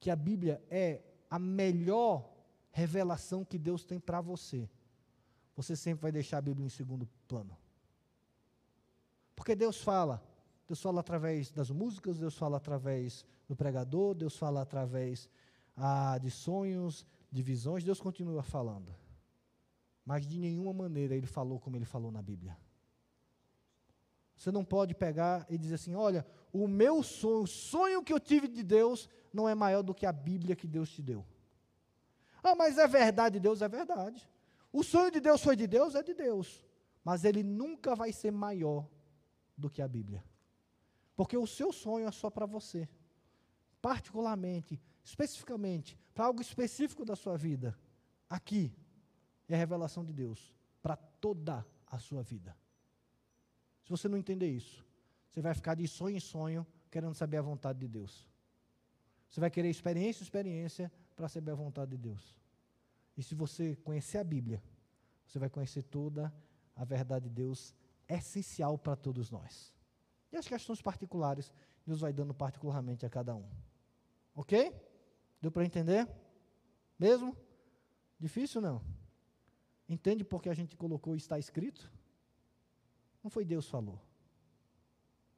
que a Bíblia é a melhor revelação que Deus tem para você, você sempre vai deixar a Bíblia em segundo plano. Porque Deus fala, Deus fala através das músicas, Deus fala através do pregador, Deus fala através ah, de sonhos, de visões, Deus continua falando. Mas de nenhuma maneira ele falou como ele falou na Bíblia. Você não pode pegar e dizer assim: olha, o meu sonho, o sonho que eu tive de Deus não é maior do que a Bíblia que Deus te deu. Ah, mas é verdade de Deus? É verdade. O sonho de Deus foi de Deus? É de Deus. Mas ele nunca vai ser maior do que a Bíblia. Porque o seu sonho é só para você. Particularmente, especificamente, para algo específico da sua vida. Aqui é a revelação de Deus para toda a sua vida. Se você não entender isso, você vai ficar de sonho em sonho querendo saber a vontade de Deus. Você vai querer experiência em experiência para saber a vontade de Deus. E se você conhecer a Bíblia, você vai conhecer toda a verdade de Deus essencial para todos nós. E as questões particulares, Deus vai dando particularmente a cada um. Ok? Deu para entender? Mesmo? Difícil não? Entende porque a gente colocou está escrito? Não foi Deus falou.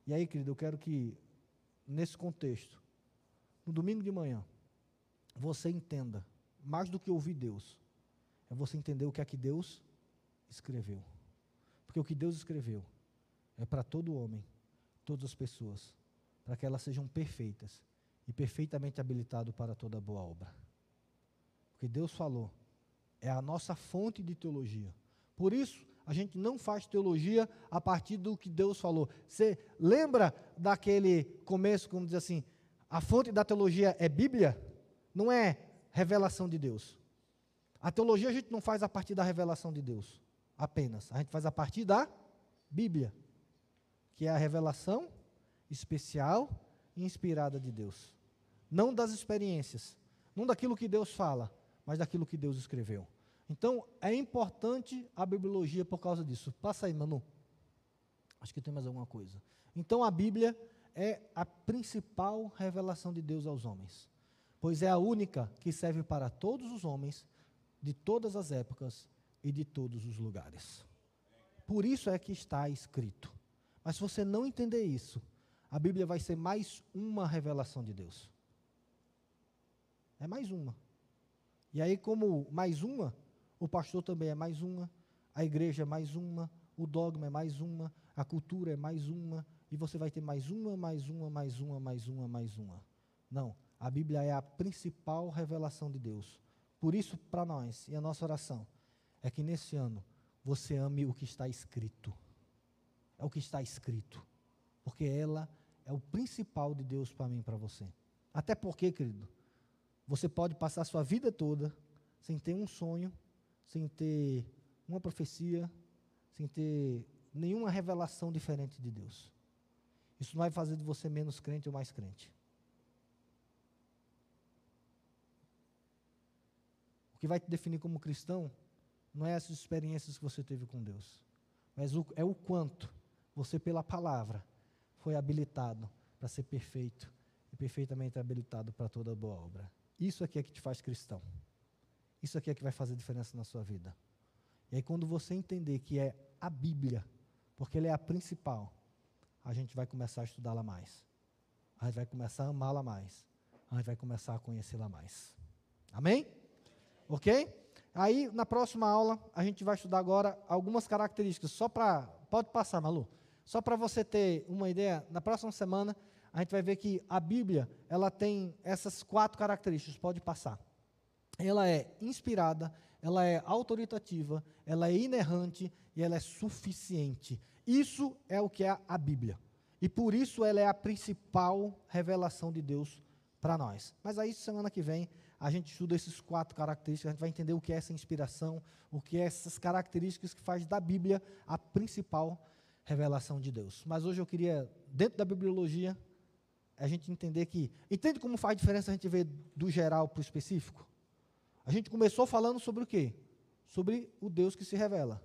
E aí, querido, eu quero que, nesse contexto, no domingo de manhã, você entenda, mais do que ouvir Deus, é você entender o que é que Deus escreveu. Porque o que Deus escreveu é para todo homem, todas as pessoas, para que elas sejam perfeitas e perfeitamente habilitado para toda boa obra. Porque Deus falou, é a nossa fonte de teologia. Por isso, a gente não faz teologia a partir do que Deus falou. Você lembra daquele começo, como diz assim, a fonte da teologia é Bíblia? Não é revelação de Deus. A teologia a gente não faz a partir da revelação de Deus apenas. A gente faz a partir da Bíblia, que é a revelação especial e inspirada de Deus. Não das experiências, não daquilo que Deus fala, mas daquilo que Deus escreveu. Então, é importante a bibliologia por causa disso. Passa aí, Manu. Acho que tem mais alguma coisa. Então, a Bíblia é a principal revelação de Deus aos homens, pois é a única que serve para todos os homens, de todas as épocas e de todos os lugares. Por isso é que está escrito. Mas se você não entender isso, a Bíblia vai ser mais uma revelação de Deus. É mais uma. E aí, como mais uma, o pastor também é mais uma, a igreja é mais uma, o dogma é mais uma, a cultura é mais uma, e você vai ter mais uma, mais uma, mais uma, mais uma, mais uma. Não, a Bíblia é a principal revelação de Deus. Por isso, para nós, e a nossa oração, é que nesse ano você ame o que está escrito. É o que está escrito. Porque ela é o principal de Deus para mim e para você. Até porque, querido, você pode passar a sua vida toda sem ter um sonho, sem ter uma profecia, sem ter nenhuma revelação diferente de Deus. Isso não vai fazer de você menos crente ou mais crente. O que vai te definir como cristão não é essas experiências que você teve com Deus, mas é o quanto você, pela palavra, foi habilitado para ser perfeito e perfeitamente habilitado para toda boa obra. Isso aqui é que te faz cristão. Isso aqui é que vai fazer diferença na sua vida. E aí, quando você entender que é a Bíblia, porque ela é a principal, a gente vai começar a estudá-la mais. A gente vai começar a amá-la mais. A gente vai começar a conhecê-la mais. Amém? Ok? Aí, na próxima aula, a gente vai estudar agora algumas características, só para. Pode passar, Malu. Só para você ter uma ideia, na próxima semana, a gente vai ver que a Bíblia, ela tem essas quatro características, pode passar. Ela é inspirada, ela é autoritativa, ela é inerrante e ela é suficiente. Isso é o que é a Bíblia. E por isso ela é a principal revelação de Deus para nós. Mas aí, semana que vem, a gente estuda esses quatro características, a gente vai entender o que é essa inspiração, o que é essas características que faz da Bíblia a principal revelação de Deus. Mas hoje eu queria, dentro da bibliologia, a gente entender que. Entende como faz diferença a gente ver do geral para o específico? A gente começou falando sobre o quê? Sobre o Deus que se revela.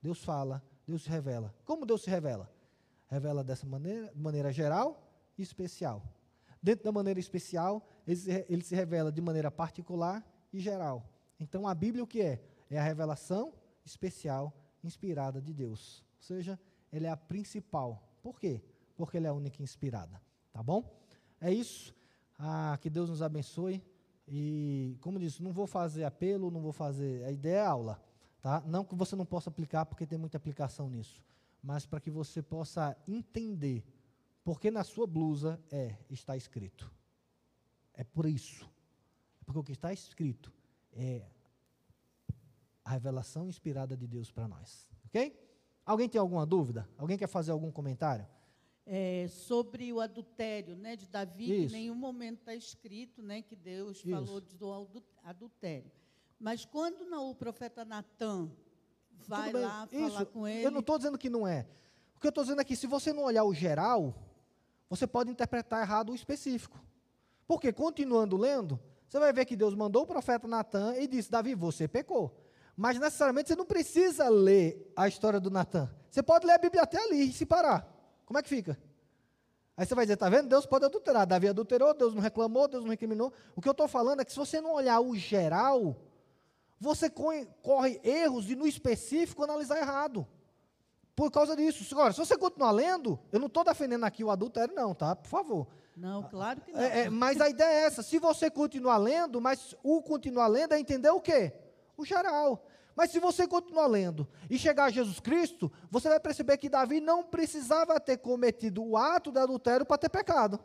Deus fala, Deus se revela. Como Deus se revela? Revela dessa maneira, de maneira geral e especial. Dentro da maneira especial, ele se, ele se revela de maneira particular e geral. Então a Bíblia o que é? É a revelação especial, inspirada de Deus. Ou seja, ele é a principal. Por quê? Porque ele é a única inspirada. Tá bom? É isso. Ah, que Deus nos abençoe. E, como disse, não vou fazer apelo, não vou fazer. A ideia é aula. Tá? Não que você não possa aplicar, porque tem muita aplicação nisso. Mas para que você possa entender. Porque na sua blusa é, está escrito. É por isso. É porque o que está escrito é a revelação inspirada de Deus para nós. Ok? Alguém tem alguma dúvida? Alguém quer fazer algum comentário? É, sobre o adultério né, de Davi, em nenhum momento está escrito né, que Deus Isso. falou do adultério. Mas quando o profeta Natan vai lá Isso. falar com ele. Eu não estou dizendo que não é. O que eu estou dizendo é que se você não olhar o geral, você pode interpretar errado o específico. Porque, continuando lendo, você vai ver que Deus mandou o profeta Natan e disse: Davi, você pecou. Mas necessariamente você não precisa ler a história do Natan. Você pode ler a Bíblia até ali e se parar. Como é que fica? Aí você vai dizer, tá vendo? Deus pode adulterar. Davi adulterou, Deus não reclamou, Deus não recriminou. O que eu estou falando é que se você não olhar o geral, você corre erros e no específico analisar errado. Por causa disso. Agora, se você continuar lendo, eu não estou defendendo aqui o adultério, não, tá? Por favor. Não, claro que não. É, é, mas a ideia é essa. Se você continuar lendo, mas o continuar lendo é entender o quê? O geral. Mas se você continuar lendo e chegar a Jesus Cristo, você vai perceber que Davi não precisava ter cometido o ato de adultério para ter pecado.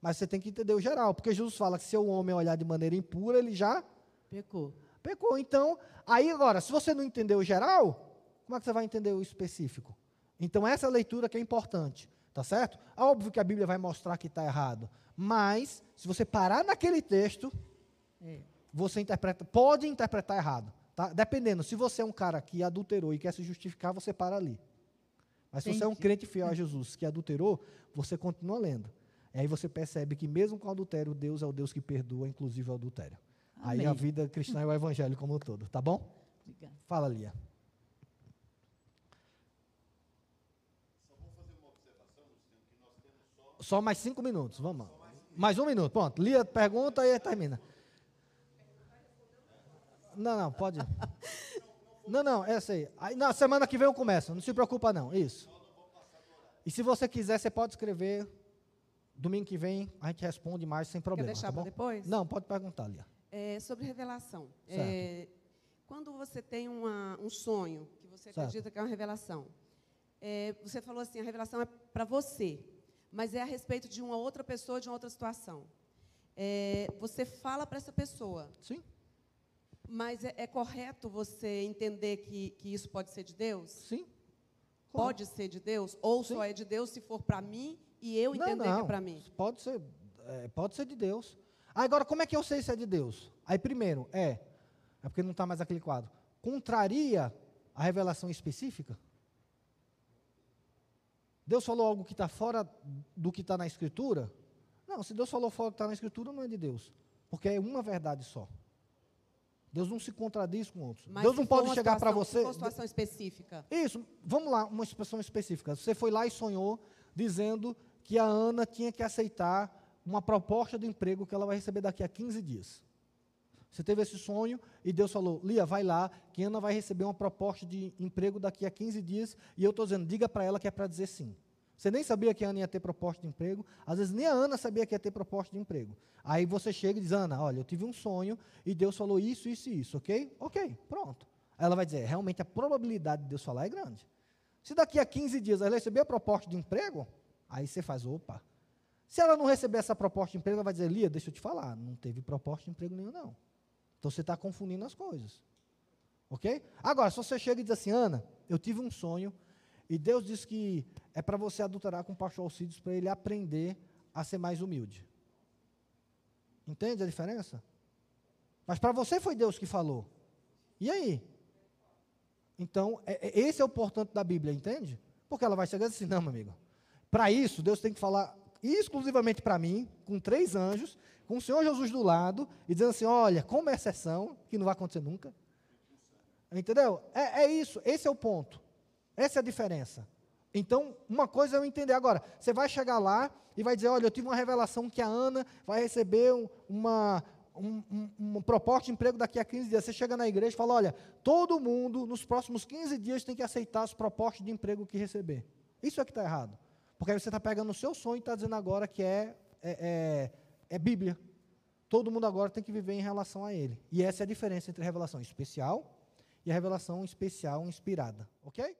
Mas você tem que entender o geral, porque Jesus fala que se o homem olhar de maneira impura, ele já pecou. Pecou. Então, aí agora, se você não entender o geral, como é que você vai entender o específico? Então, essa leitura que é importante, tá certo? Óbvio que a Bíblia vai mostrar que está errado, mas se você parar naquele texto, é. você interpreta, pode interpretar errado. Tá? Dependendo, se você é um cara que adulterou e quer se justificar, você para ali. Mas Entendi. se você é um crente fiel a Jesus que adulterou, você continua lendo. E aí você percebe que mesmo com o adultério, Deus é o Deus que perdoa, inclusive o adultério. Amém. Aí a vida cristã é o evangelho como um todo, tá bom? Obrigado. Fala, Lia. Só mais cinco minutos, vamos. Mais um minuto, pronto. Lia pergunta e termina. Não, não, pode. Não, não, essa aí. aí. Na semana que vem eu começo, não se preocupa não, isso. E se você quiser, você pode escrever. Domingo que vem a gente responde mais sem problema. Quer deixar tá para depois? Não, pode perguntar, Lia. É, sobre revelação. É, quando você tem uma, um sonho, que você certo. acredita que é uma revelação, é, você falou assim, a revelação é para você, mas é a respeito de uma outra pessoa, de uma outra situação. É, você fala para essa pessoa. Sim. Mas é, é, correto você entender que, que isso pode ser de Deus? Sim. Pode ser de Deus? Ou Sim. só é de Deus se for para mim e eu entender não, não. que é para mim? Pode ser, é, pode ser de Deus. Agora, como é que eu sei se é de Deus? Aí, primeiro, é, é porque não está mais aquele quadro. Contraria a revelação específica? Deus falou algo que está fora do que está na Escritura? Não, se Deus falou fora do que está na Escritura, não é de Deus. Porque é uma verdade só. Deus não se contradiz com outros. Mas Deus não pode chegar para você. Uma situação específica. Isso, vamos lá, uma situação específica. Você foi lá e sonhou dizendo que a Ana tinha que aceitar uma proposta de emprego que ela vai receber daqui a 15 dias. Você teve esse sonho e Deus falou: Lia, vai lá, que Ana vai receber uma proposta de emprego daqui a 15 dias. E eu estou dizendo: diga para ela que é para dizer sim. Você nem sabia que a Ana ia ter proposta de emprego. Às vezes nem a Ana sabia que ia ter proposta de emprego. Aí você chega e diz, Ana, olha, eu tive um sonho e Deus falou isso, isso e isso, ok? Ok, pronto. Aí ela vai dizer, realmente a probabilidade de Deus falar é grande. Se daqui a 15 dias ela receber a proposta de emprego, aí você faz, opa. Se ela não receber essa proposta de emprego, ela vai dizer, Lia, deixa eu te falar, não teve proposta de emprego nenhum, não. Então você está confundindo as coisas. Ok? Agora, se você chega e diz assim, Ana, eu tive um sonho e Deus diz que é para você adulterar com o pastor Alcides para ele aprender a ser mais humilde. Entende a diferença? Mas para você foi Deus que falou. E aí? Então, é, é, esse é o portanto da Bíblia, entende? Porque ela vai chegar assim, não, meu amigo. Para isso, Deus tem que falar exclusivamente para mim, com três anjos, com o Senhor Jesus do lado, e dizendo assim: olha, como é exceção, que não vai acontecer nunca. Entendeu? É, é isso, esse é o ponto. Essa é a diferença. Então, uma coisa é eu entender. Agora, você vai chegar lá e vai dizer: olha, eu tive uma revelação que a Ana vai receber uma, um, um, uma proposta de emprego daqui a 15 dias. Você chega na igreja e fala: olha, todo mundo nos próximos 15 dias tem que aceitar as propostas de emprego que receber. Isso é que está errado. Porque aí você está pegando o seu sonho e está dizendo agora que é, é, é, é Bíblia. Todo mundo agora tem que viver em relação a ele. E essa é a diferença entre a revelação especial e a revelação especial inspirada. Ok?